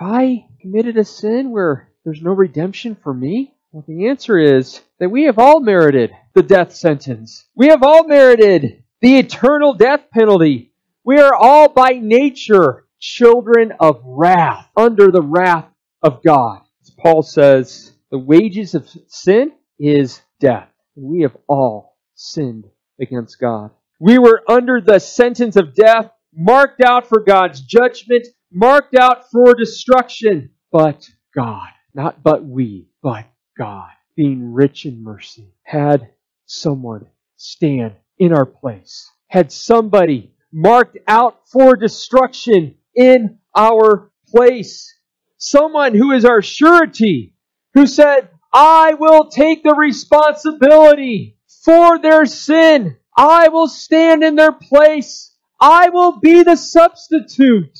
I committed a sin where there's no redemption for me? Well, the answer is that we have all merited the death sentence. We have all merited the eternal death penalty. We are all by nature children of wrath, under the wrath of God. As Paul says, the wages of sin is death. and We have all sinned against God. We were under the sentence of death, marked out for God's judgment, marked out for destruction. But God, not but we, but God, being rich in mercy, had someone stand in our place, had somebody marked out for destruction in our place. Someone who is our surety, who said, I will take the responsibility for their sin. I will stand in their place. I will be the substitute.